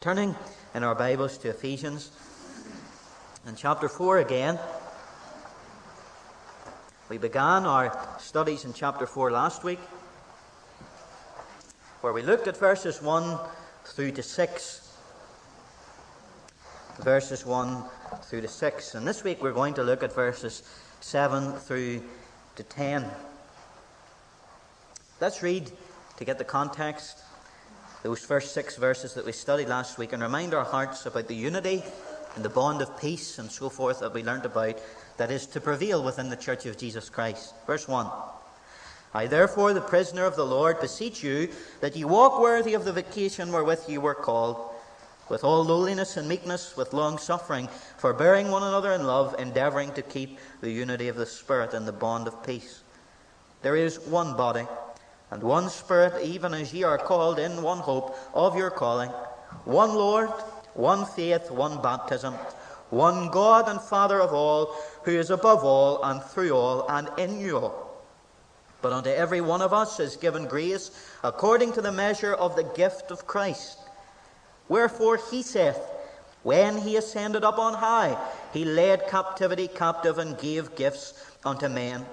Turning in our Bibles to Ephesians in chapter 4 again. We began our studies in chapter 4 last week, where we looked at verses 1 through to 6. Verses 1 through to 6. And this week we're going to look at verses 7 through to 10. Let's read to get the context those first six verses that we studied last week and remind our hearts about the unity and the bond of peace and so forth that we learnt about that is to prevail within the Church of Jesus Christ. Verse 1 I, therefore, the prisoner of the Lord, beseech you that ye walk worthy of the vocation wherewith ye were called, with all lowliness and meekness, with long suffering, forbearing one another in love, endeavouring to keep the unity of the Spirit and the bond of peace. There is one body and one Spirit, even as ye are called in one hope of your calling, one Lord, one faith, one baptism, one God and Father of all, who is above all, and through all, and in you all. But unto every one of us is given grace according to the measure of the gift of Christ. Wherefore he saith, When he ascended up on high, he led captivity captive and gave gifts unto men.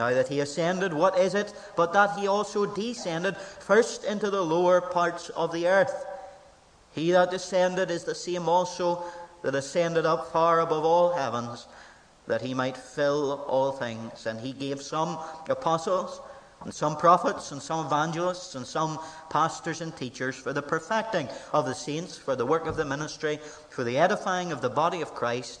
Now that he ascended, what is it but that he also descended first into the lower parts of the earth? He that descended is the same also that ascended up far above all heavens, that he might fill all things. And he gave some apostles, and some prophets, and some evangelists, and some pastors and teachers for the perfecting of the saints, for the work of the ministry, for the edifying of the body of Christ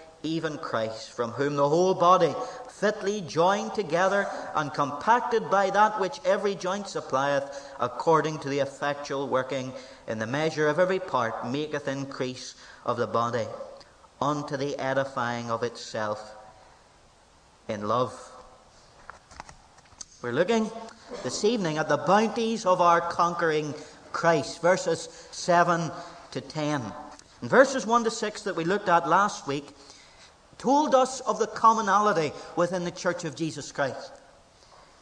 even Christ, from whom the whole body, fitly joined together and compacted by that which every joint supplieth, according to the effectual working in the measure of every part, maketh increase of the body, unto the edifying of itself in love. We're looking this evening at the bounties of our conquering Christ, verses 7 to 10. In verses 1 to 6 that we looked at last week, told us of the commonality within the Church of Jesus Christ.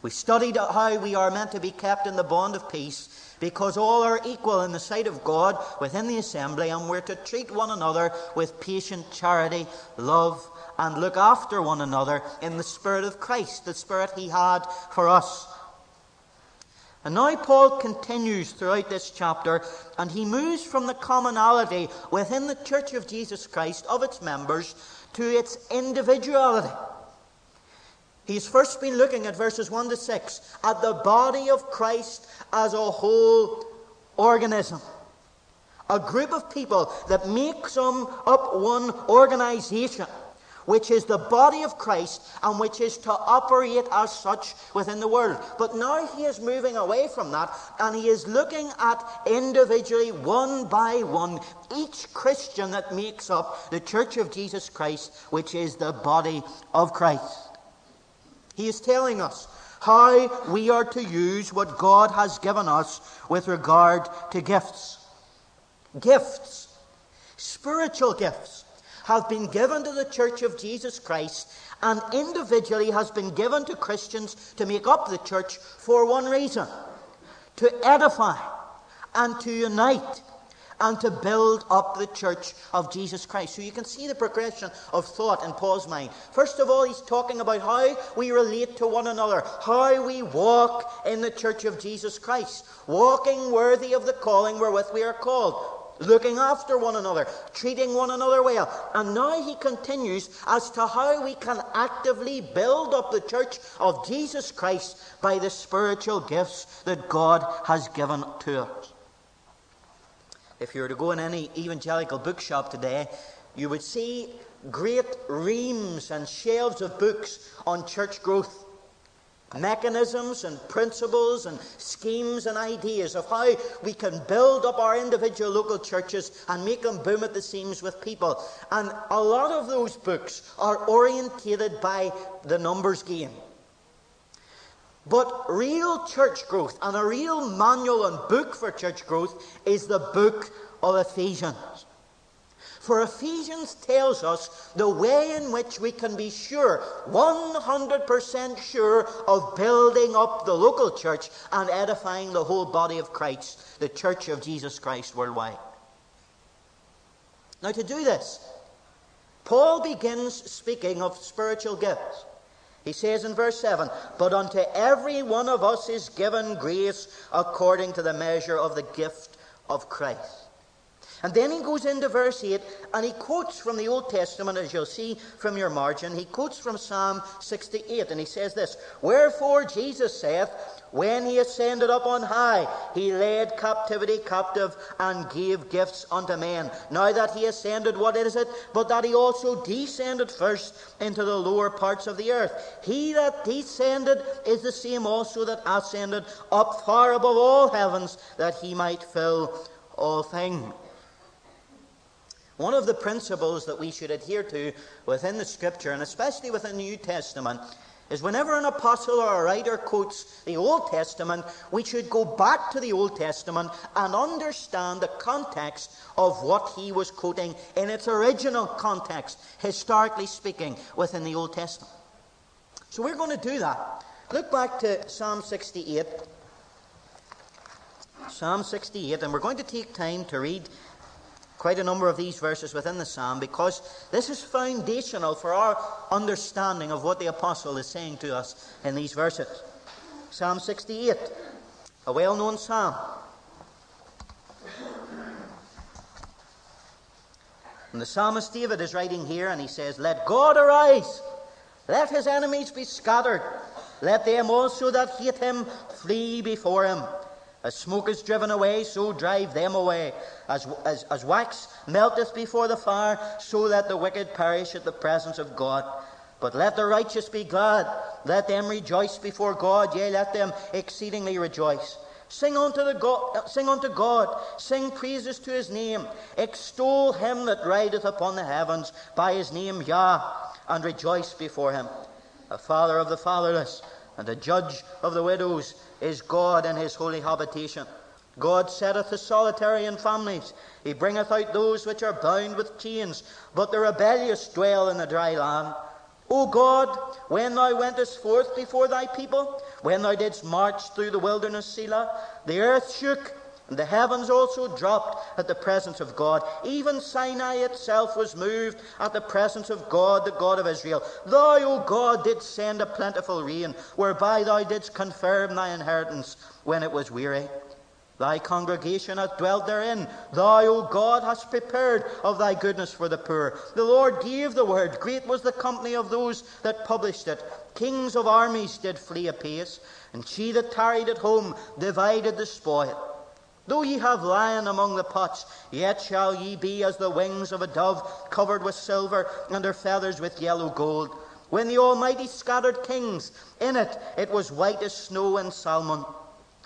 We studied how we are meant to be kept in the bond of peace because all are equal in the sight of God within the assembly, and we're to treat one another with patient charity, love, and look after one another in the Spirit of Christ, the Spirit He had for us. And now Paul continues throughout this chapter, and he moves from the commonality within the Church of Jesus Christ of its members to its individuality. He's first been looking at verses 1 to 6 at the body of Christ as a whole organism. A group of people that makes up one organization which is the body of Christ and which is to operate as such within the world. But now he is moving away from that and he is looking at individually, one by one, each Christian that makes up the church of Jesus Christ, which is the body of Christ. He is telling us how we are to use what God has given us with regard to gifts. Gifts, spiritual gifts have been given to the Church of Jesus Christ and individually has been given to Christians to make up the church for one reason to edify and to unite and to build up the church of Jesus Christ. So you can see the progression of thought in Paul's mind. First of all, he's talking about how we relate to one another, how we walk in the church of Jesus Christ, walking worthy of the calling wherewith we are called looking after one another, treating one another well. And now he continues as to how we can actively build up the church of Jesus Christ by the spiritual gifts that God has given to us. If you were to go in any evangelical bookshop today, you would see great reams and shelves of books on church growth. Mechanisms and principles and schemes and ideas of how we can build up our individual local churches and make them boom at the seams with people. And a lot of those books are orientated by the numbers game. But real church growth and a real manual and book for church growth is the book of Ephesians. For Ephesians tells us the way in which we can be sure, 100% sure, of building up the local church and edifying the whole body of Christ, the church of Jesus Christ worldwide. Now, to do this, Paul begins speaking of spiritual gifts. He says in verse 7 But unto every one of us is given grace according to the measure of the gift of Christ. And then he goes into verse 8 and he quotes from the Old Testament, as you'll see from your margin. He quotes from Psalm 68 and he says this Wherefore Jesus saith, When he ascended up on high, he led captivity captive and gave gifts unto men. Now that he ascended, what is it? But that he also descended first into the lower parts of the earth. He that descended is the same also that ascended up far above all heavens, that he might fill all things. One of the principles that we should adhere to within the Scripture, and especially within the New Testament, is whenever an apostle or a writer quotes the Old Testament, we should go back to the Old Testament and understand the context of what he was quoting in its original context, historically speaking, within the Old Testament. So we're going to do that. Look back to Psalm 68. Psalm 68, and we're going to take time to read quite a number of these verses within the psalm because this is foundational for our understanding of what the apostle is saying to us in these verses. Psalm 68, a well known psalm. And the psalmist David is writing here and he says, Let God arise, let his enemies be scattered, let them also that hate him flee before him. As smoke is driven away, so drive them away. As, as, as wax melteth before the fire, so let the wicked perish at the presence of God. But let the righteous be glad. Let them rejoice before God. Yea, let them exceedingly rejoice. Sing unto, the God, uh, sing unto God. Sing praises to his name. Extol him that rideth upon the heavens by his name, Yah, and rejoice before him. A father of the fatherless, and a judge of the widows is God in his holy habitation. God setteth the solitary in families. He bringeth out those which are bound with chains, but the rebellious dwell in the dry land. O God, when thou wentest forth before thy people, when thou didst march through the wilderness, Selah, the earth shook, and the heavens also dropped at the presence of God. Even Sinai itself was moved at the presence of God, the God of Israel. Thou, O God, didst send a plentiful rain, whereby thou didst confirm thy inheritance when it was weary. Thy congregation hath dwelt therein. Thou, O God, hast prepared of thy goodness for the poor. The Lord gave the word. Great was the company of those that published it. Kings of armies did flee apace, and she that tarried at home divided the spoil. Though ye have lion among the pots, yet shall ye be as the wings of a dove, covered with silver, and her feathers with yellow gold. When the Almighty scattered kings, in it it was white as snow and Salmon.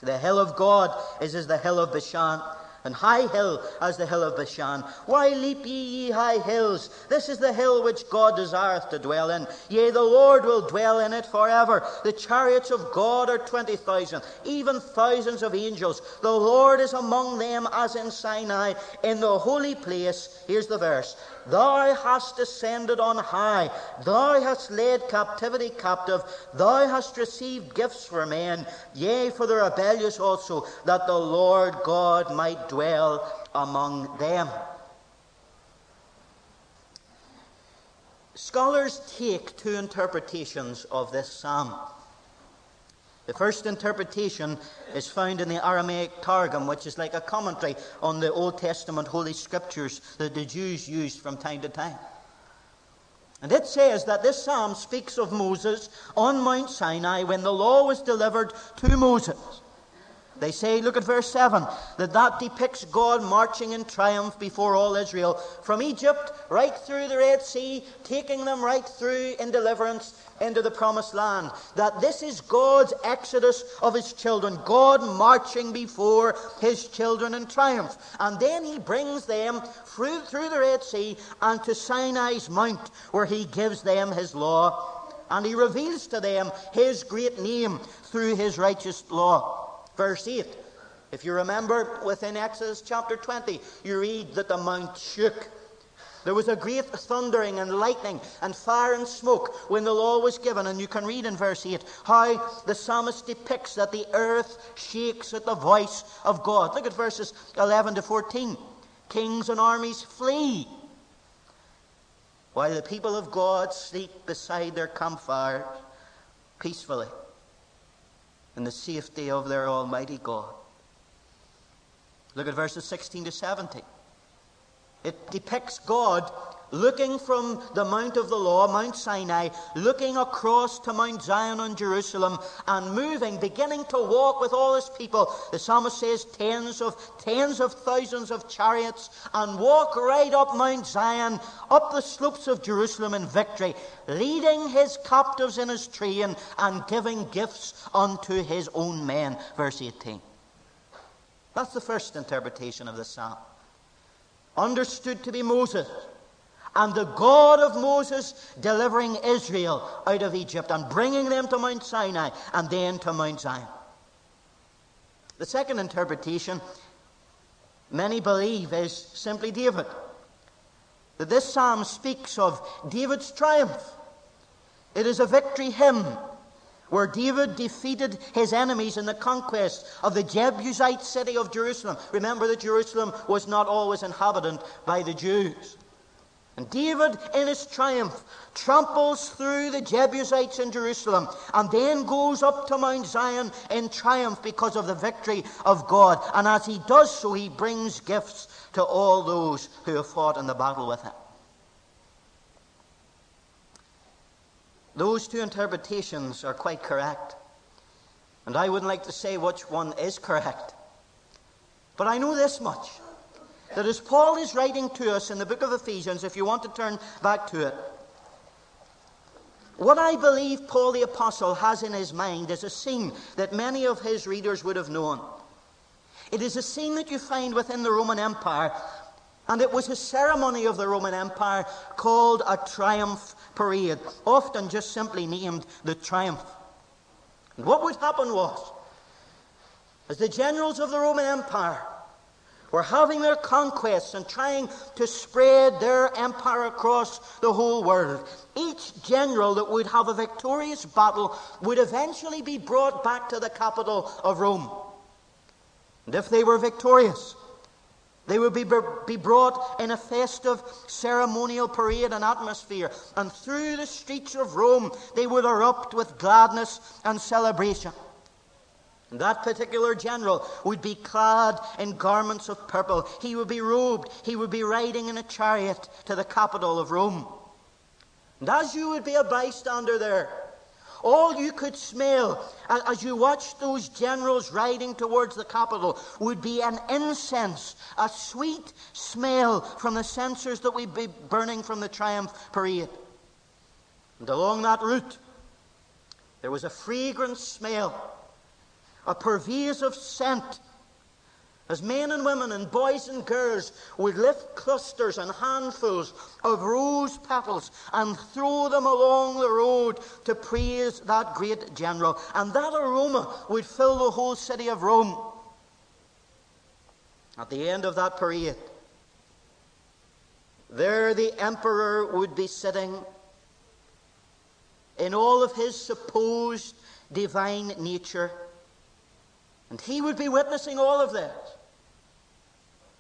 The hill of God is as the hill of Bashan and high hill as the hill of Bashan. Why leap ye, ye high hills? This is the hill which God desireth to dwell in. Yea, the Lord will dwell in it forever. The chariots of God are twenty thousand, even thousands of angels. The Lord is among them as in Sinai, in the holy place. Here's the verse. Thou hast descended on high. Thou hast led captivity captive. Thou hast received gifts for men, yea, for the rebellious also, that the Lord God might dwell among them. Scholars take two interpretations of this psalm. The first interpretation is found in the Aramaic Targum, which is like a commentary on the Old Testament Holy Scriptures that the Jews used from time to time. And it says that this psalm speaks of Moses on Mount Sinai when the law was delivered to Moses. They say, look at verse 7, that that depicts God marching in triumph before all Israel from Egypt right through the Red Sea, taking them right through in deliverance into the promised land. That this is God's exodus of his children, God marching before his children in triumph. And then he brings them through, through the Red Sea and to Sinai's Mount, where he gives them his law. And he reveals to them his great name through his righteous law. Verse 8. If you remember within Exodus chapter 20, you read that the mount shook. There was a great thundering and lightning and fire and smoke when the law was given. And you can read in verse 8 how the psalmist depicts that the earth shakes at the voice of God. Look at verses 11 to 14. Kings and armies flee while the people of God sleep beside their campfires peacefully in the safety of their Almighty God. Look at verses 16 to 17. It depicts God looking from the Mount of the Law, Mount Sinai, looking across to Mount Zion and Jerusalem, and moving, beginning to walk with all his people. The psalmist says tens of tens of thousands of chariots, and walk right up Mount Zion, up the slopes of Jerusalem in victory, leading his captives in his train and giving gifts unto his own men. Verse 18. That's the first interpretation of the psalm. Understood to be Moses and the God of Moses delivering Israel out of Egypt and bringing them to Mount Sinai and then to Mount Zion. The second interpretation, many believe, is simply David. That this psalm speaks of David's triumph. It is a victory hymn where David defeated his enemies in the conquest of the Jebusite city of Jerusalem. Remember that Jerusalem was not always inhabited by the Jews. And David, in his triumph, tramples through the Jebusites in Jerusalem and then goes up to Mount Zion in triumph because of the victory of God. And as he does so, he brings gifts to all those who have fought in the battle with him. Those two interpretations are quite correct. And I wouldn't like to say which one is correct. But I know this much that as Paul is writing to us in the book of Ephesians, if you want to turn back to it, what I believe Paul the Apostle has in his mind is a scene that many of his readers would have known. It is a scene that you find within the Roman Empire, and it was a ceremony of the Roman Empire called a triumph parade, often just simply named the triumph. And what would happen was, as the generals of the Roman Empire were having their conquests and trying to spread their empire across the whole world. Each general that would have a victorious battle would eventually be brought back to the capital of Rome. And if they were victorious, they would be, be brought in a festive ceremonial parade and atmosphere, and through the streets of Rome they would erupt with gladness and celebration. That particular general would be clad in garments of purple. He would be robed. He would be riding in a chariot to the capital of Rome. And as you would be a bystander there, all you could smell as you watched those generals riding towards the capital would be an incense, a sweet smell from the censers that would be burning from the triumph parade. And along that route, there was a fragrant smell a pervasive scent. As men and women and boys and girls would lift clusters and handfuls of rose petals and throw them along the road to praise that great general. And that aroma would fill the whole city of Rome. At the end of that parade, there the emperor would be sitting in all of his supposed divine nature and he would be witnessing all of this,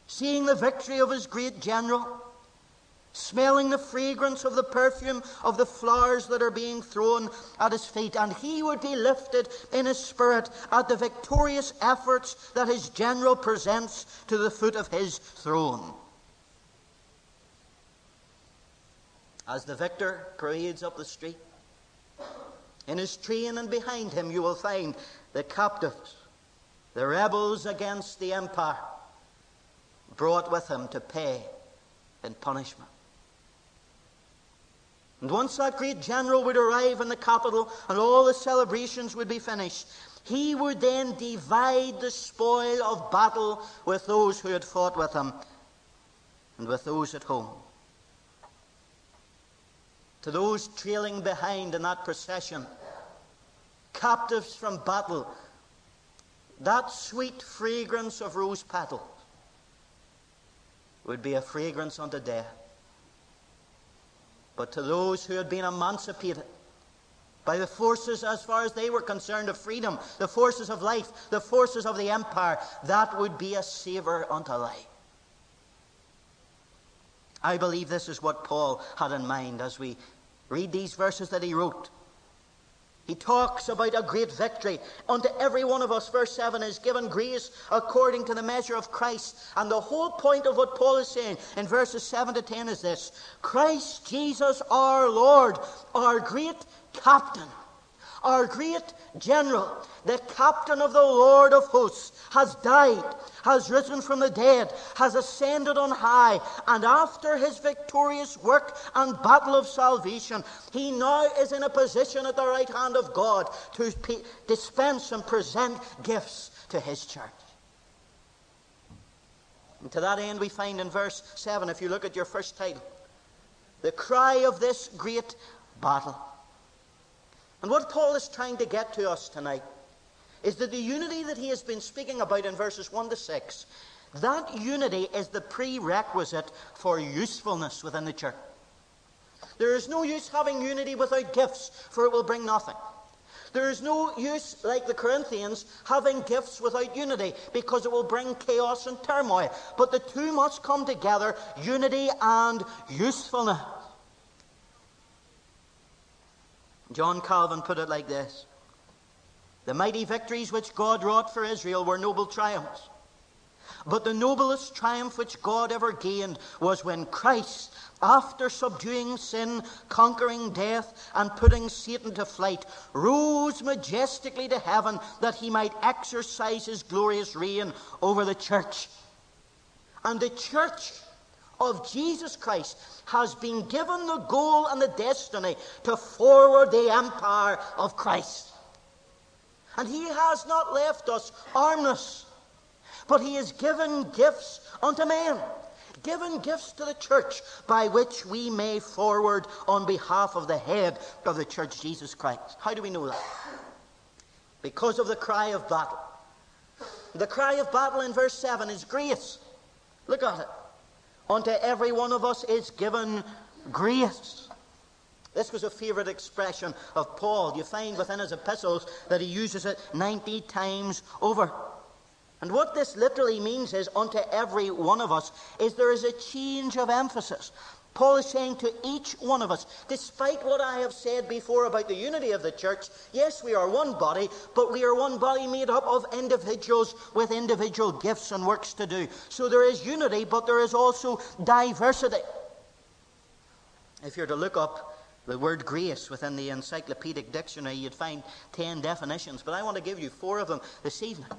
seeing the victory of his great general, smelling the fragrance of the perfume of the flowers that are being thrown at his feet. And he would be lifted in his spirit at the victorious efforts that his general presents to the foot of his throne. As the victor parades up the street, in his train and behind him you will find the captives the rebels against the empire, brought with him to pay in punishment. And once that great general would arrive in the capital and all the celebrations would be finished, he would then divide the spoil of battle with those who had fought with him and with those at home. To those trailing behind in that procession, captives from battle, that sweet fragrance of rose petals would be a fragrance unto death. But to those who had been emancipated by the forces, as far as they were concerned, of freedom, the forces of life, the forces of the empire, that would be a savour unto life. I believe this is what Paul had in mind as we read these verses that he wrote. He talks about a great victory. Unto every one of us, verse 7, is given grace according to the measure of Christ. And the whole point of what Paul is saying in verses 7 to 10 is this Christ Jesus our Lord, our great captain, our great general, the captain of the Lord of hosts, has died, has risen from the dead, has ascended on high, and after his victorious work and battle of salvation, he now is in a position at the right hand of God to dispense and present gifts to his church. And to that end, we find in verse 7, if you look at your first title, the cry of this great battle. And what Paul is trying to get to us tonight is that the unity that he has been speaking about in verses 1 to 6, that unity is the prerequisite for usefulness within the church. There is no use having unity without gifts, for it will bring nothing. There is no use, like the Corinthians, having gifts without unity, because it will bring chaos and turmoil. But the two must come together unity and usefulness. John Calvin put it like this The mighty victories which God wrought for Israel were noble triumphs. But the noblest triumph which God ever gained was when Christ, after subduing sin, conquering death, and putting Satan to flight, rose majestically to heaven that he might exercise his glorious reign over the church. And the church of Jesus Christ has been given the goal and the destiny to forward the empire of Christ. And he has not left us armless, but he has given gifts unto men, given gifts to the church by which we may forward on behalf of the head of the church, Jesus Christ. How do we know that? Because of the cry of battle. The cry of battle in verse 7 is grace. Look at it. Unto every one of us is given grace. This was a favourite expression of Paul. You find within his epistles that he uses it 90 times over. And what this literally means is, unto every one of us, is there is a change of emphasis. Paul is saying to each one of us, despite what I have said before about the unity of the church, yes, we are one body, but we are one body made up of individuals with individual gifts and works to do. So there is unity, but there is also diversity. If you're to look up the word grace within the encyclopedic dictionary, you'd find 10 definitions, but I want to give you four of them this evening.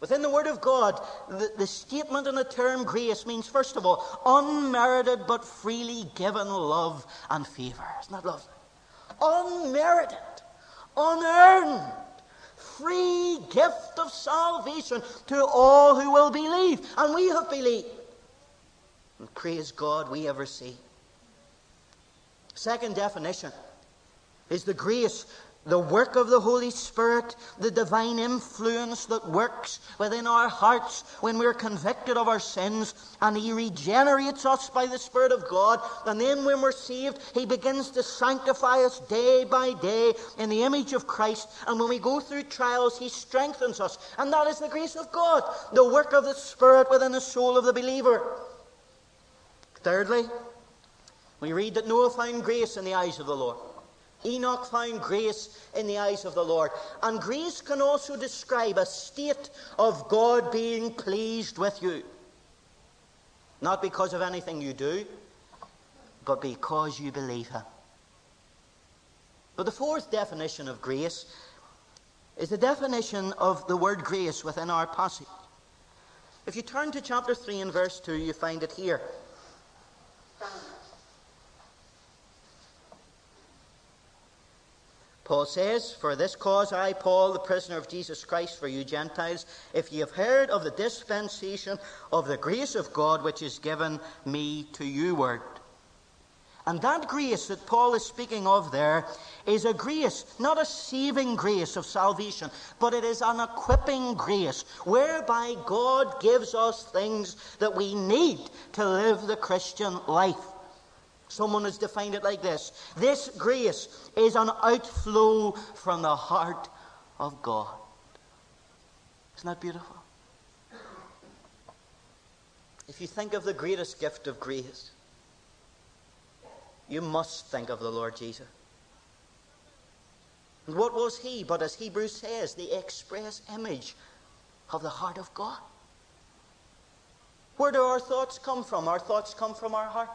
Within the Word of God, the, the, statement and the term grace means, first of all, unmerited but freely given love and favour. Isn't that lovely? Unmerited, unearned, free gift of salvation to all who will believe. And we have believed. And praise God, we ever see. Second definition is the grace the work of the Holy Spirit, the divine influence that works within our hearts when we're convicted of our sins, and He regenerates us by the Spirit of God. And then when we're saved, He begins to sanctify us day by day in the image of Christ. And when we go through trials, He strengthens us. And that is the grace of God, the work of the Spirit within the soul of the believer. Thirdly, we read that Noah found grace in the eyes of the Lord. Enoch found grace in the eyes of the Lord. And grace can also describe a state of God being pleased with you. Not because of anything you do, but because you believe Him. But the fourth definition of grace is the definition of the word grace within our passage. If you turn to chapter 3 and verse 2, you find it here. Paul says, For this cause I, Paul, the prisoner of Jesus Christ for you Gentiles, if ye have heard of the dispensation of the grace of God which is given me to you word. And that grace that Paul is speaking of there is a grace, not a saving grace of salvation, but it is an equipping grace whereby God gives us things that we need to live the Christian life. Someone has defined it like this This grace is an outflow from the heart of God. Isn't that beautiful? If you think of the greatest gift of grace, you must think of the Lord Jesus. And what was he but, as Hebrews says, the express image of the heart of God? Where do our thoughts come from? Our thoughts come from our heart.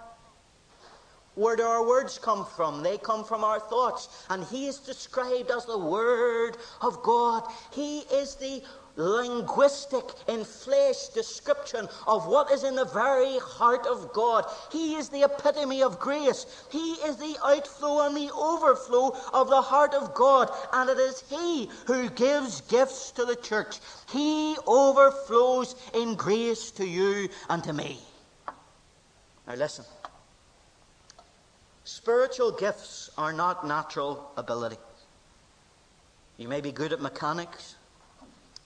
Where do our words come from? They come from our thoughts. And he is described as the Word of God. He is the linguistic in flesh description of what is in the very heart of God. He is the epitome of grace. He is the outflow and the overflow of the heart of God. And it is He who gives gifts to the church. He overflows in grace to you and to me. Now listen. Spiritual gifts are not natural abilities. You may be good at mechanics.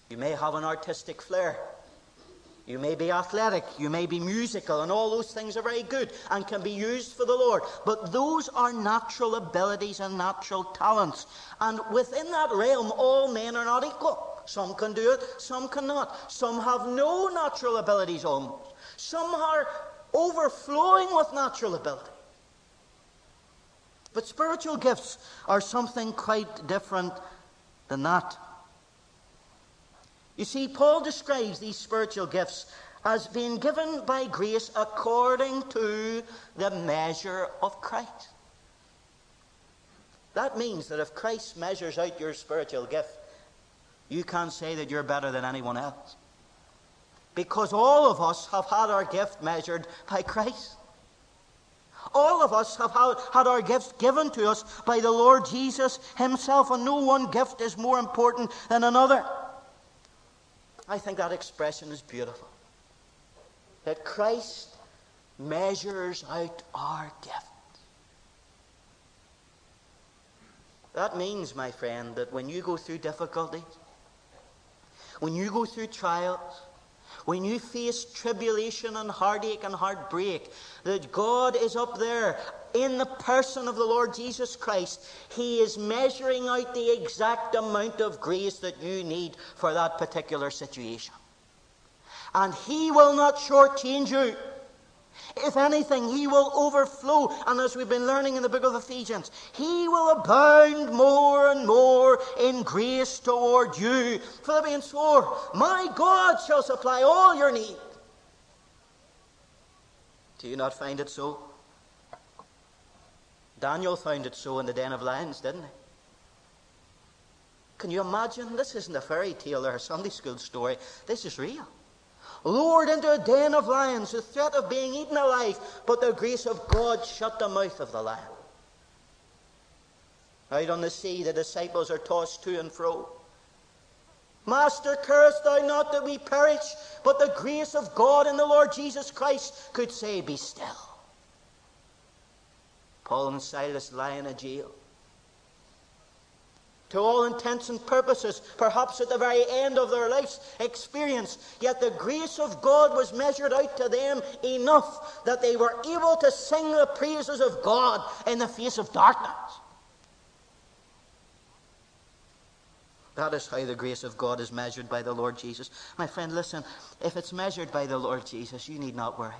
You may have an artistic flair. You may be athletic, you may be musical, and all those things are very good and can be used for the Lord. But those are natural abilities and natural talents. And within that realm, all men are not equal. Some can do it, some cannot. Some have no natural abilities almost. Some are overflowing with natural ability. But spiritual gifts are something quite different than that. You see, Paul describes these spiritual gifts as being given by grace according to the measure of Christ. That means that if Christ measures out your spiritual gift, you can't say that you're better than anyone else. Because all of us have had our gift measured by Christ. All of us have had our gifts given to us by the Lord Jesus Himself, and no one gift is more important than another. I think that expression is beautiful. That Christ measures out our gift. That means, my friend, that when you go through difficulties, when you go through trials, when you face tribulation and heartache and heartbreak, that God is up there in the person of the Lord Jesus Christ. He is measuring out the exact amount of grace that you need for that particular situation. And He will not shortchange you. If anything, he will overflow. And as we've been learning in the book of Ephesians, he will abound more and more in grace toward you. Philippians 4 My God shall supply all your need. Do you not find it so? Daniel found it so in the den of lions, didn't he? Can you imagine? This isn't a fairy tale or a Sunday school story. This is real lured into a den of lions, the threat of being eaten alive, but the grace of God shut the mouth of the lion. Out on the sea, the disciples are tossed to and fro. Master, curse thou not that we perish? But the grace of God and the Lord Jesus Christ could say, Be still. Paul and Silas lie in a jail to all intents and purposes, perhaps at the very end of their life's experience. Yet the grace of God was measured out to them enough that they were able to sing the praises of God in the face of darkness. That is how the grace of God is measured by the Lord Jesus. My friend, listen, if it's measured by the Lord Jesus, you need not worry.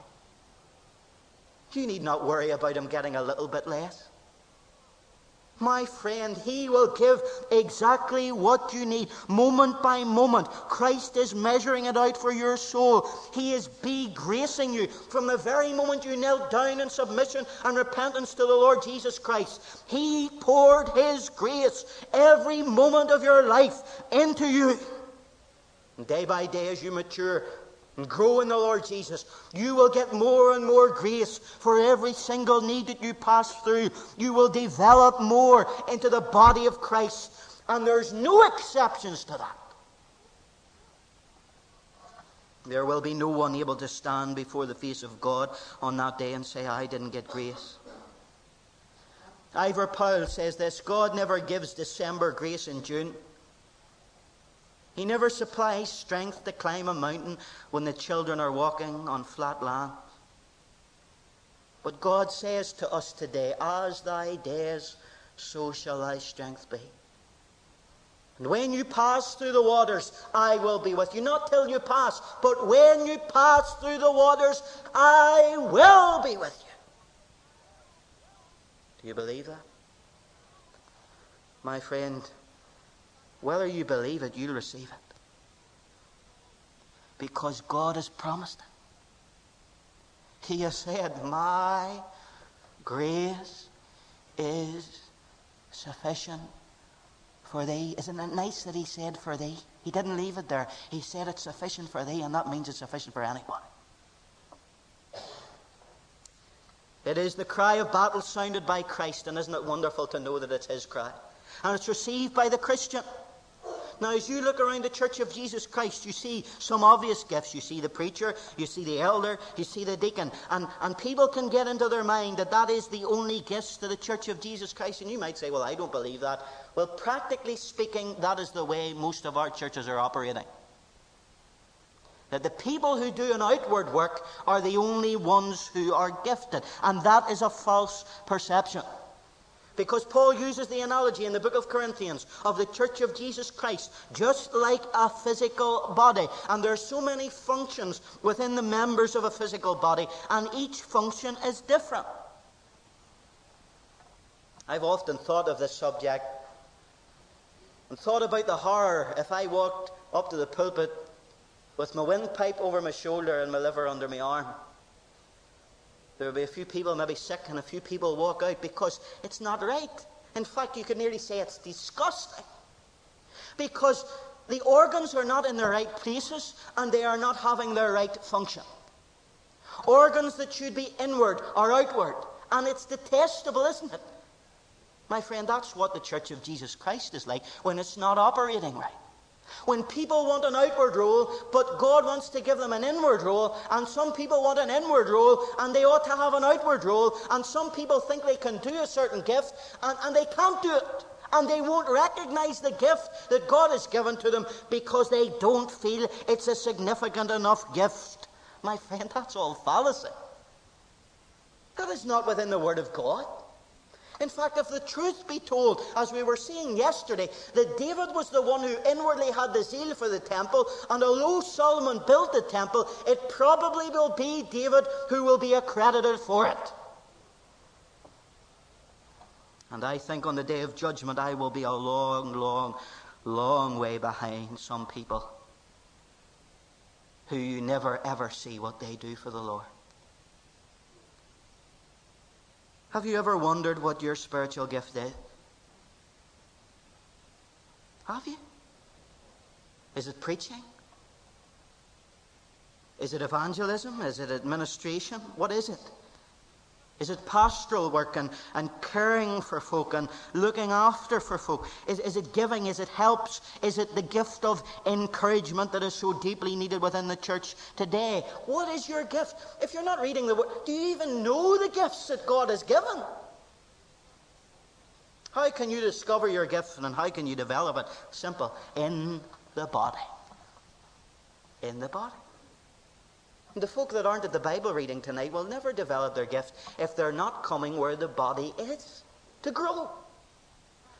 You need not worry about him getting a little bit less. My friend, He will give exactly what you need, moment by moment. Christ is measuring it out for your soul. He is be gracing you from the very moment you knelt down in submission and repentance to the Lord Jesus Christ. He poured His grace every moment of your life into you. And day by day, as you mature, and grow in the Lord Jesus, you will get more and more grace for every single need that you pass through. You will develop more into the body of Christ. And there's no exceptions to that. There will be no one able to stand before the face of God on that day and say, I didn't get grace. Ivor Powell says this God never gives December grace in June. He never supplies strength to climb a mountain when the children are walking on flat land. But God says to us today, As thy days, so shall thy strength be. And when you pass through the waters, I will be with you. Not till you pass, but when you pass through the waters, I will be with you. Do you believe that? My friend, whether you believe it, you'll receive it. Because God has promised it. He has said, My grace is sufficient for thee. Isn't it nice that he said for thee? He didn't leave it there. He said it's sufficient for thee, and that means it's sufficient for anybody. It is the cry of battle sounded by Christ, and isn't it wonderful to know that it's his cry? And it's received by the Christian. Now, as you look around the Church of Jesus Christ, you see some obvious gifts. You see the preacher, you see the elder, you see the deacon. And, and people can get into their mind that that is the only gifts to the Church of Jesus Christ. And you might say, well, I don't believe that. Well, practically speaking, that is the way most of our churches are operating. That the people who do an outward work are the only ones who are gifted. And that is a false perception. Because Paul uses the analogy in the book of Corinthians of the church of Jesus Christ, just like a physical body. And there are so many functions within the members of a physical body, and each function is different. I've often thought of this subject and thought about the horror if I walked up to the pulpit with my windpipe over my shoulder and my liver under my arm. There will be a few people maybe sick and a few people walk out because it's not right. In fact, you could nearly say it's disgusting. Because the organs are not in the right places and they are not having their right function. Organs that should be inward are outward. And it's detestable, isn't it? My friend, that's what the Church of Jesus Christ is like when it's not operating right. When people want an outward role, but God wants to give them an inward role, and some people want an inward role, and they ought to have an outward role, and some people think they can do a certain gift, and, and they can't do it. And they won't recognize the gift that God has given to them because they don't feel it's a significant enough gift. My friend, that's all fallacy. That is not within the Word of God. In fact, if the truth be told, as we were seeing yesterday, that David was the one who inwardly had the zeal for the temple, and although Solomon built the temple, it probably will be David who will be accredited for it. And I think on the day of judgment, I will be a long, long, long way behind some people who you never ever see what they do for the Lord. Have you ever wondered what your spiritual gift is? Have you? Is it preaching? Is it evangelism? Is it administration? What is it? Is it pastoral work and, and caring for folk and looking after for folk? Is, is it giving? Is it helps? Is it the gift of encouragement that is so deeply needed within the church today? What is your gift? If you're not reading the word, do you even know the gifts that God has given? How can you discover your gift and how can you develop it? Simple. In the body. In the body. The folk that aren't at the Bible reading tonight will never develop their gift if they're not coming where the body is to grow.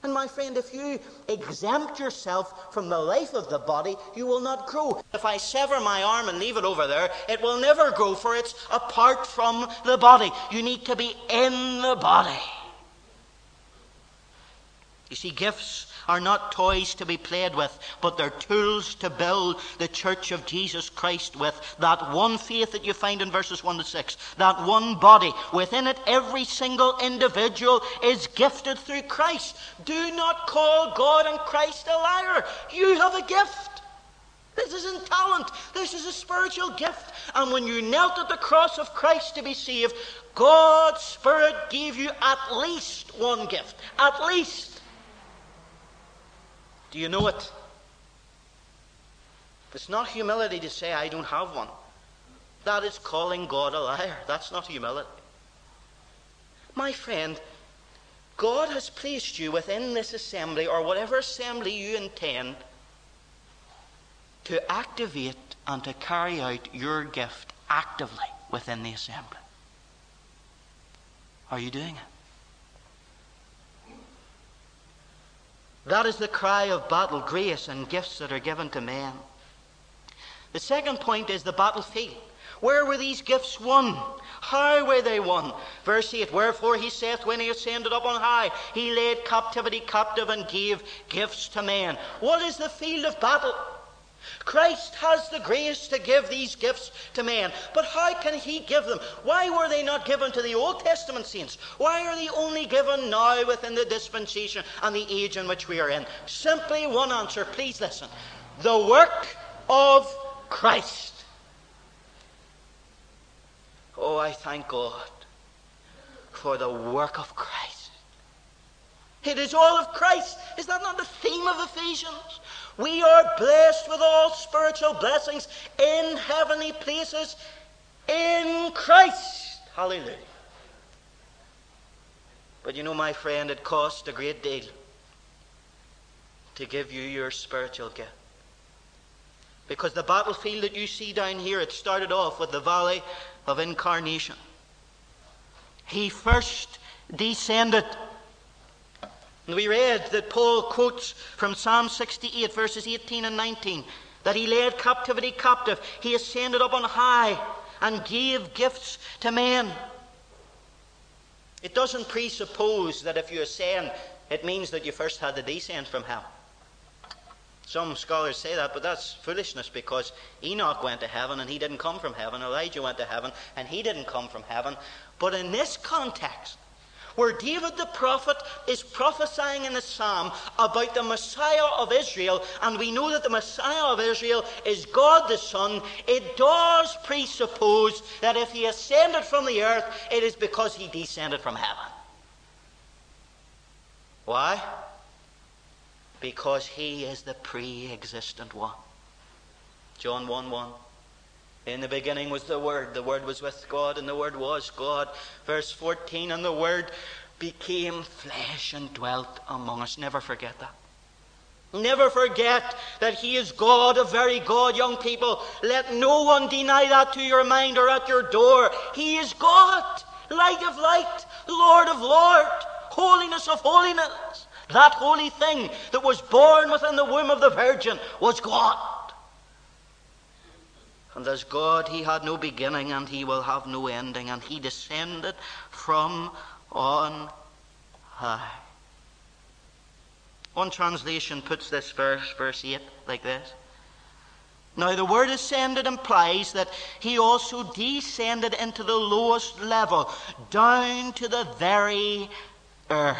And my friend, if you exempt yourself from the life of the body, you will not grow. If I sever my arm and leave it over there, it will never grow, for it's apart from the body. You need to be in the body. You see, gifts are not toys to be played with, but they're tools to build the church of Jesus Christ with. That one faith that you find in verses 1 to 6, that one body. Within it, every single individual is gifted through Christ. Do not call God and Christ a liar. You have a gift. This isn't talent. This is a spiritual gift. And when you knelt at the cross of Christ to be saved, God's Spirit gave you at least one gift. At least. Do you know it? It's not humility to say, I don't have one. That is calling God a liar. That's not humility. My friend, God has placed you within this assembly, or whatever assembly you intend, to activate and to carry out your gift actively within the assembly. Are you doing it? That is the cry of battle, grace and gifts that are given to men. The second point is the battlefield. Where were these gifts won? How were they won? Verse 8 Wherefore he saith, When he ascended up on high, he laid captivity captive and gave gifts to men. What is the field of battle? Christ has the grace to give these gifts to men. But how can he give them? Why were they not given to the Old Testament saints? Why are they only given now within the dispensation and the age in which we are in? Simply one answer. Please listen. The work of Christ. Oh, I thank God for the work of Christ. It is all of Christ. Is that not the theme of Ephesians? We are blessed with all spiritual blessings in heavenly places in Christ. Hallelujah. But you know, my friend, it cost a great deal to give you your spiritual gift. Because the battlefield that you see down here, it started off with the valley of incarnation. He first descended and we read that Paul quotes from Psalm 68, verses 18 and 19, that he led captivity captive. He ascended up on high and gave gifts to men. It doesn't presuppose that if you ascend, it means that you first had to descend from hell. Some scholars say that, but that's foolishness because Enoch went to heaven and he didn't come from heaven. Elijah went to heaven and he didn't come from heaven. But in this context, where David the prophet is prophesying in the psalm about the Messiah of Israel, and we know that the Messiah of Israel is God the Son, it does presuppose that if he ascended from the earth, it is because he descended from heaven. Why? Because he is the pre existent one. John 1 1. In the beginning was the Word. The Word was with God, and the Word was God. Verse 14, and the Word became flesh and dwelt among us. Never forget that. Never forget that He is God, a very God, young people. Let no one deny that to your mind or at your door. He is God, light of light, Lord of Lord, holiness of holiness. That holy thing that was born within the womb of the Virgin was God. And as God, he had no beginning and he will have no ending, and he descended from on high. One translation puts this verse, verse 8, like this. Now, the word ascended implies that he also descended into the lowest level, down to the very earth.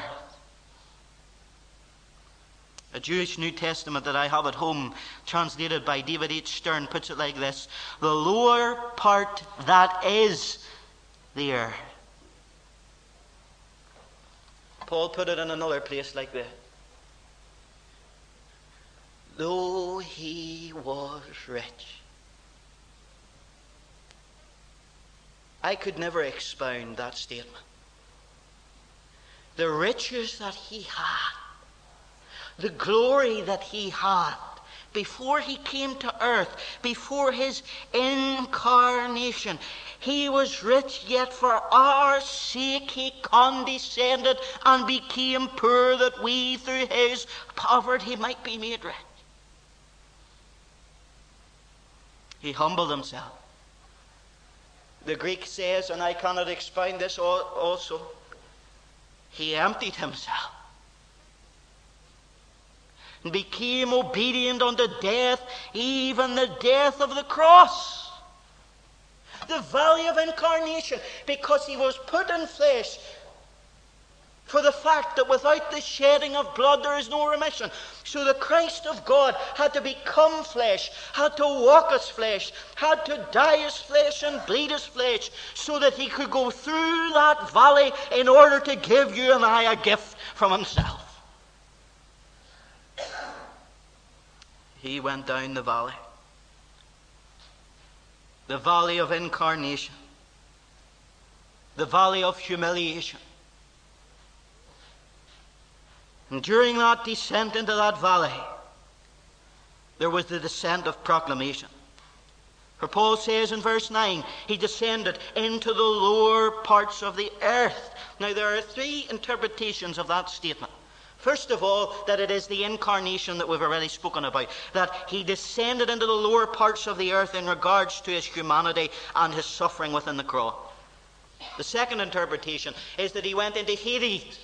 A Jewish New Testament that I have at home, translated by David H. Stern, puts it like this The lower part that is the earth. Paul put it in another place like this Though he was rich. I could never expound that statement. The riches that he had the glory that he had before he came to earth, before his incarnation. He was rich, yet for our sake he condescended and became poor, that we through his poverty might be made rich. He humbled himself. The Greek says, and I cannot explain this also, he emptied himself became obedient unto death, even the death of the cross. The valley of incarnation, because he was put in flesh for the fact that without the shedding of blood there is no remission. So the Christ of God had to become flesh, had to walk as flesh, had to die as flesh and bleed as flesh, so that he could go through that valley in order to give you and I a gift from himself. He went down the valley. The valley of incarnation. The valley of humiliation and during that descent into that valley, there was the descent of proclamation. For Paul says in verse 9, he descended into the lower parts of the earth. Now, there are three interpretations of that statement. First of all, that it is the incarnation that we've already spoken about, that he descended into the lower parts of the earth in regards to his humanity and his suffering within the cross. The second interpretation is that he went into Hades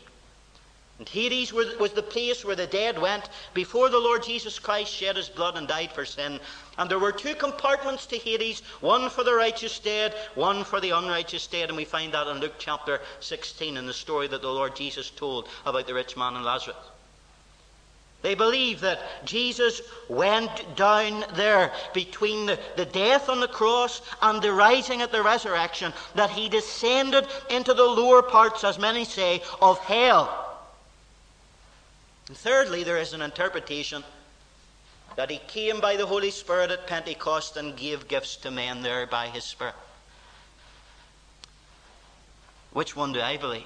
and Hades was the place where the dead went before the Lord Jesus Christ shed his blood and died for sin. And there were two compartments to Hades one for the righteous dead, one for the unrighteous dead. And we find that in Luke chapter 16 in the story that the Lord Jesus told about the rich man and Lazarus. They believe that Jesus went down there between the, the, death on the cross and the rising at the resurrection, that he descended into the lower parts, as many say, of hell and thirdly, there is an interpretation that he came by the Holy Spirit at Pentecost and gave gifts to men there by his Spirit. Which one do I believe?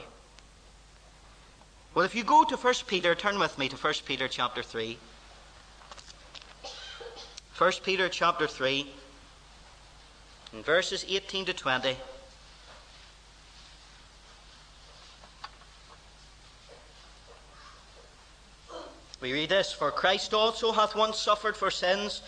Well, if you go to 1 Peter, turn with me to 1 Peter chapter 3. 1 Peter chapter 3, in verses 18 to 20. We read this For Christ also hath once suffered for sins,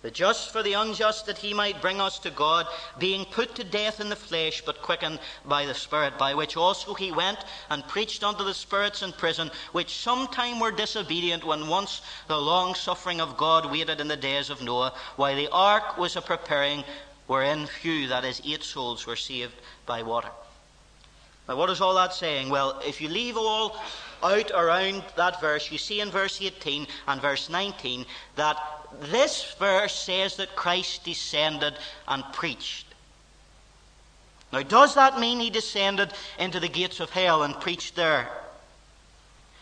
the just for the unjust, that he might bring us to God, being put to death in the flesh, but quickened by the Spirit, by which also he went and preached unto the spirits in prison, which sometime were disobedient, when once the long suffering of God waited in the days of Noah, while the ark was a preparing, wherein few, that is, eight souls, were saved by water. Now, what is all that saying? Well, if you leave all out around that verse, you see in verse 18 and verse 19 that this verse says that Christ descended and preached. Now, does that mean he descended into the gates of hell and preached there?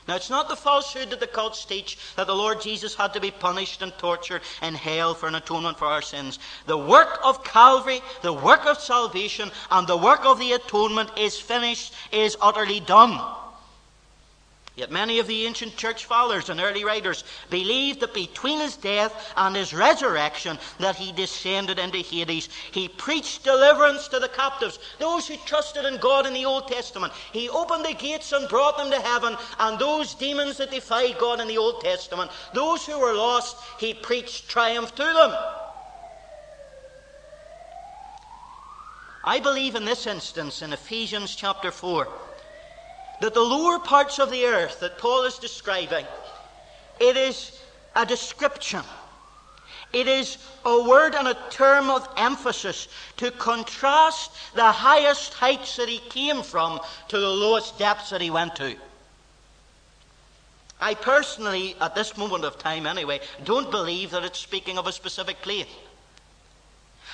Now, it's not the falsehood that the cults teach that the Lord Jesus had to be punished and tortured in hell for an atonement for our sins. The work of Calvary, the work of salvation, and the work of the atonement is finished, is utterly done. Yet many of the ancient church fathers and early writers believed that between his death and his resurrection that he descended into Hades. He preached deliverance to the captives, those who trusted in God in the Old Testament. He opened the gates and brought them to heaven, and those demons that defied God in the Old Testament, those who were lost, he preached triumph to them. I believe in this instance in Ephesians chapter 4 that the lower parts of the earth that Paul is describing, it is a description. It is a word and a term of emphasis to contrast the highest heights that he came from to the lowest depths that he went to. I personally, at this moment of time anyway, don't believe that it's speaking of a specific place.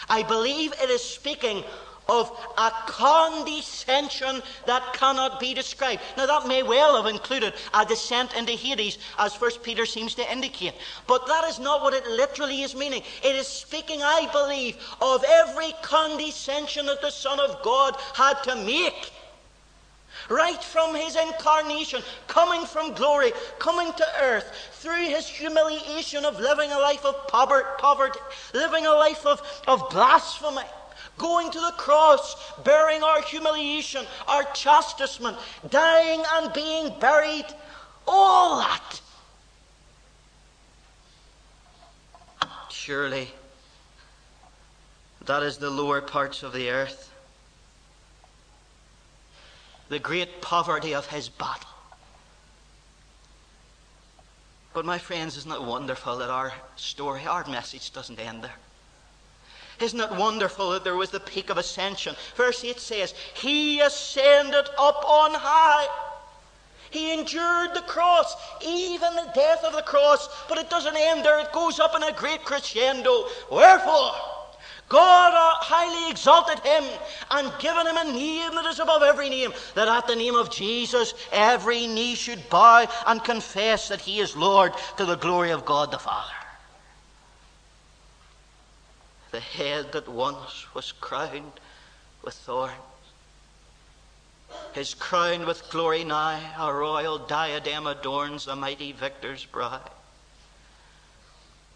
I believe it is speaking of a condescension that cannot be described. Now, that may well have included a descent into Hades, as First Peter seems to indicate. But that is not what it literally is meaning. It is speaking, I believe, of every condescension that the Son of God had to make. Right from his incarnation, coming from glory, coming to earth, through his humiliation of living a life of poverty, living a life of, of blasphemy going to the cross, bearing our humiliation, our chastisement, dying and being buried, all that. Surely, that is the lower parts of the earth. The great poverty of his battle. But, my friends, isn't it wonderful that our story, our message doesn't end there? Isn't it wonderful that there was the peak of ascension? Verse 8 says, He ascended up on high. He endured the cross, even the death of the cross. But it doesn't end there, it goes up in a great crescendo. Wherefore, God uh, highly exalted him and given him a name that is above every name, that at the name of Jesus every knee should bow and confess that he is Lord to the glory of God the Father. The head that once was crowned with thorns his crown with glory now, a royal diadem adorns the mighty victor's brow.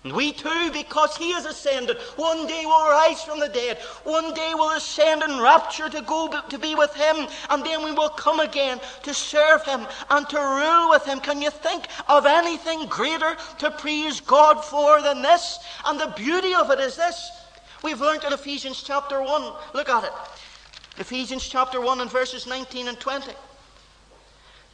And we too, because he has ascended, one day will rise from the dead. One day will ascend in rapture to go to be with him. And then we will come again to serve him and to rule with him. Can you think of anything greater to praise God for than this? And the beauty of it is this. We've learned in Ephesians chapter 1. Look at it. Ephesians chapter 1 and verses 19 and 20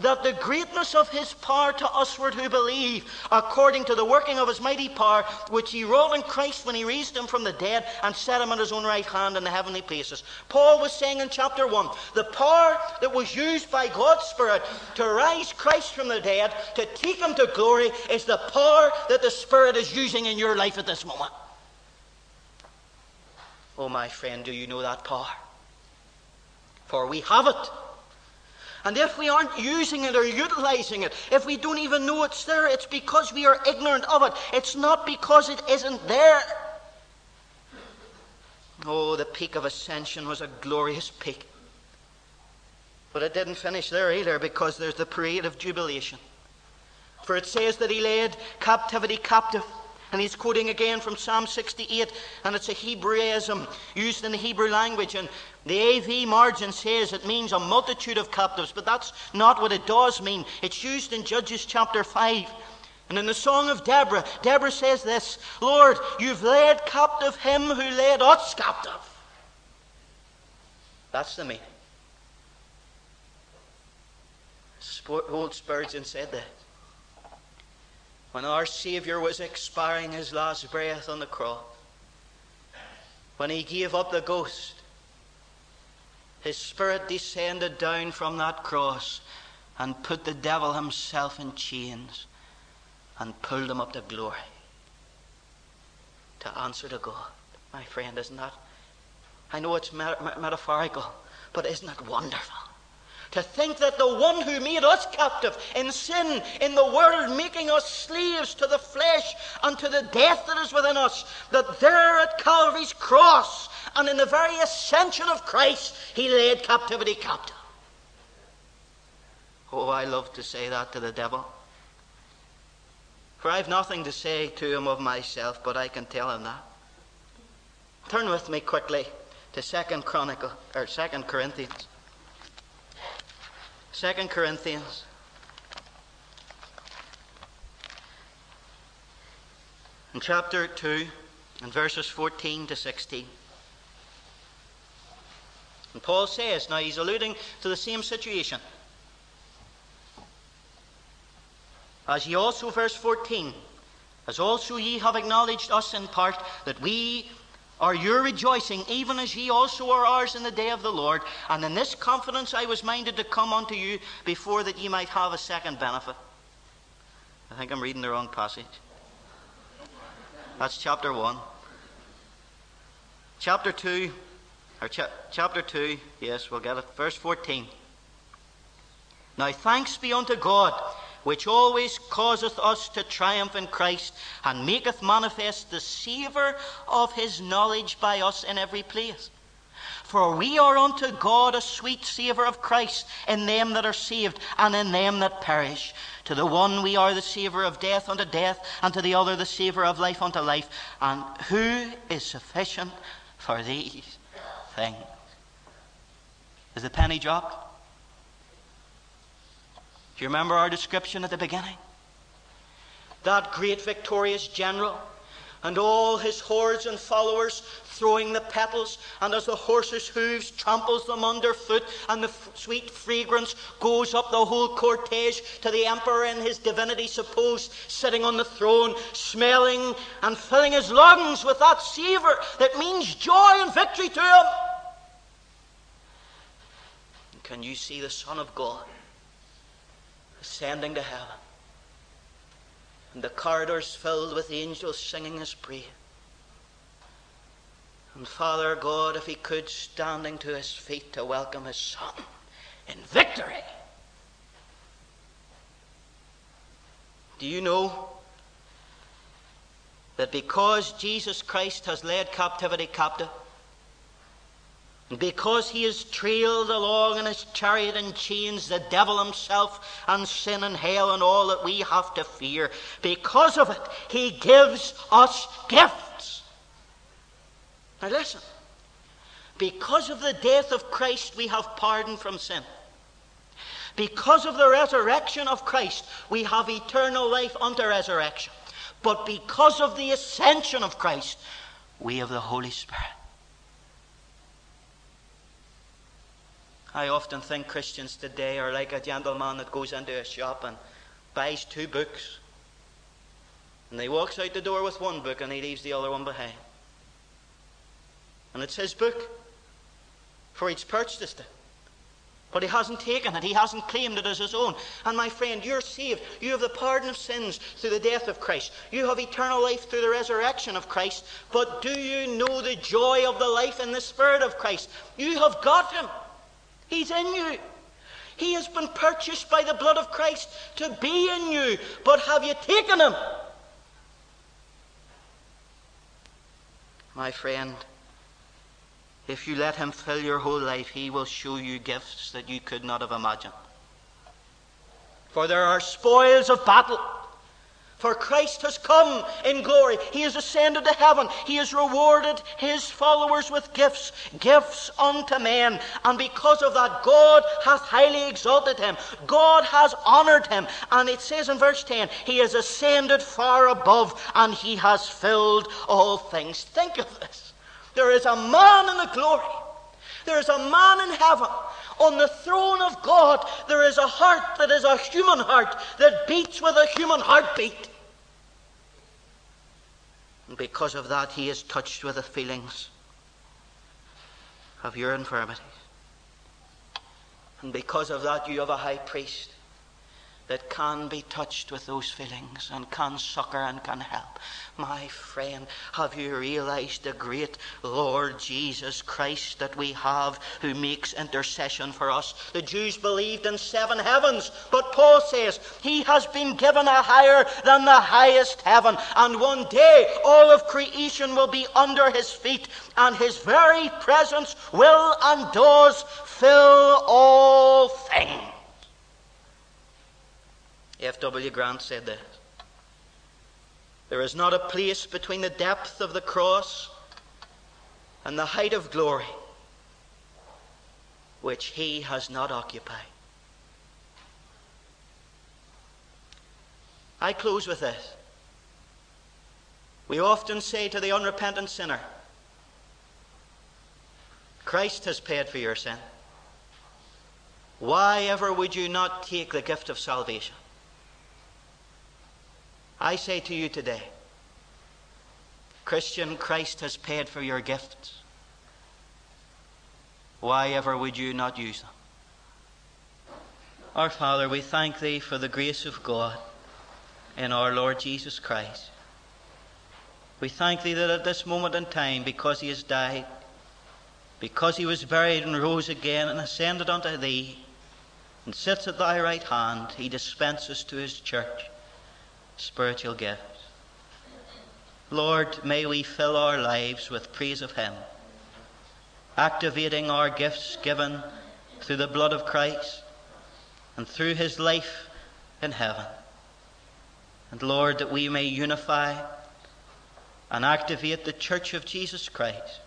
that the greatness of his power to usward who believe, according to the working of his mighty power, which he wrought in Christ when he raised him from the dead and set him at his own right hand in the heavenly places. Paul was saying in chapter 1 the power that was used by God's Spirit to raise Christ from the dead, to take him to glory, is the power that the Spirit is using in your life at this moment. Oh, my friend, do you know that power? For we have it. And if we aren't using it or utilizing it, if we don't even know it's there, it's because we are ignorant of it. It's not because it isn't there. Oh, the peak of ascension was a glorious peak. But it didn't finish there either because there's the parade of jubilation. For it says that he led captivity captive. And he's quoting again from Psalm 68, and it's a Hebraism used in the Hebrew language. And the AV margin says it means a multitude of captives, but that's not what it does mean. It's used in Judges chapter 5. And in the Song of Deborah, Deborah says this Lord, you've led captive him who led us captive. That's the meaning. Old Spurgeon said that when our Saviour was expiring his last breath on the cross, when he gave up the ghost, his spirit descended down from that cross and put the devil himself in chains and pulled him up to glory to answer to God. My friend, isn't that? I know it's metaphorical, but isn't it wonderful? To think that the one who made us captive in sin, in the world, making us slaves to the flesh and to the death that is within us, that there at Calvary's cross and in the very ascension of Christ, he laid captivity captive. Oh, I love to say that to the devil. For I've nothing to say to him of myself, but I can tell him that. Turn with me quickly to Second Chronicle or Second Corinthians. Second Corinthians. In chapter 2, and verses 14 to 16. And Paul says, now he's alluding to the same situation. As ye also, verse 14, as also ye have acknowledged us in part, that we are your rejoicing, even as ye also are ours in the day of the Lord. And in this confidence I was minded to come unto you before that ye might have a second benefit. I think I'm reading the wrong passage. That's chapter 1. Chapter 2, or cha- chapter 2, yes, we'll get it. Verse 14. Now thanks be unto God which always causeth us to triumph in Christ, and maketh manifest the savour of his knowledge by us in every place. For we are unto God a sweet savour of Christ in them that are saved and in them that perish. To the one we are the savour of death unto death, and to the other the savour of life unto life. And who is sufficient for these things? Is the penny dropped? Do you remember our description at the beginning? That great victorious general and all his hordes and followers throwing the petals, and as the horse's hooves tramples them underfoot, and the f- sweet fragrance goes up the whole cortege to the emperor in his divinity supposed, sitting on the throne, smelling and filling his lungs with that savour that means joy and victory to him. And can you see the Son of God ascending to heaven? and the corridors filled with angels singing his praise. And Father God, if he could, standing to his feet to welcome his son in victory. Do you know that because Jesus Christ has led captivity captive, because he is trailed along in his chariot and chains, the devil himself, and sin and hell, and all that we have to fear, because of it, he gives us gifts. Now listen. Because of the death of Christ, we have pardon from sin. Because of the resurrection of Christ, we have eternal life unto resurrection. But because of the ascension of Christ, we have the Holy Spirit. I often think Christians today are like a gentleman that goes into a shop and buys two books. And he walks out the door with one book and he leaves the other one behind. And it's his book, for he's purchased it. But he hasn't taken it, he hasn't claimed it as his own. And my friend, you're saved. You have the pardon of sins through the death of Christ. You have eternal life through the resurrection of Christ. But do you know the joy of the life in the Spirit of Christ? You have got him. He's in you. He has been purchased by the blood of Christ to be in you. But have you taken him? My friend, if you let him fill your whole life, he will show you gifts that you could not have imagined. For there are spoils of battle for Christ has come in glory. He has ascended to heaven. He has rewarded his followers with gifts, gifts unto men. And because of that, God hath highly exalted him. God has honored him. And it says in verse 10, He has ascended far above and he has filled all things. Think of this. There is a man in the glory. There is a man in heaven on the throne of God, there is a heart that is a human heart that beats with a human heartbeat. And because of that, he is touched with the feelings of your infirmities. And because of that, you have a high priest that can be touched with those feelings and can succor and can help. My friend, have you realized the great Lord Jesus Christ that we have who makes intercession for us? The Jews believed in seven heavens, but Paul says he has been given a higher than the highest heaven, and one day all of creation will be under his feet, and his very presence will and does fill all things. F.W. Grant said this There is not a place between the depth of the cross and the height of glory which he has not occupied. I close with this. We often say to the unrepentant sinner, Christ has paid for your sin. Why ever would you not take the gift of salvation? I say to you today, Christian, Christ has paid for your gifts. Why ever would you not use them? Our Father, we thank Thee for the grace of God in our Lord Jesus Christ. We thank Thee that at this moment in time, because He has died, because He was buried and rose again and ascended unto Thee, and sits at Thy right hand, He dispenses to His church spiritual gifts. Lord, may we fill our lives with praise of Him, activating our gifts given through the blood of Christ and through His life in heaven. And Lord, that we may unify and activate the Church of Jesus Christ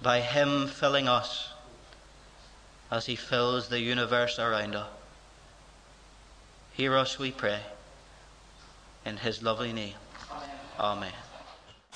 by Him filling us as He fills the universe around us. Hear us, we pray in his lovely name. Amen. Amen.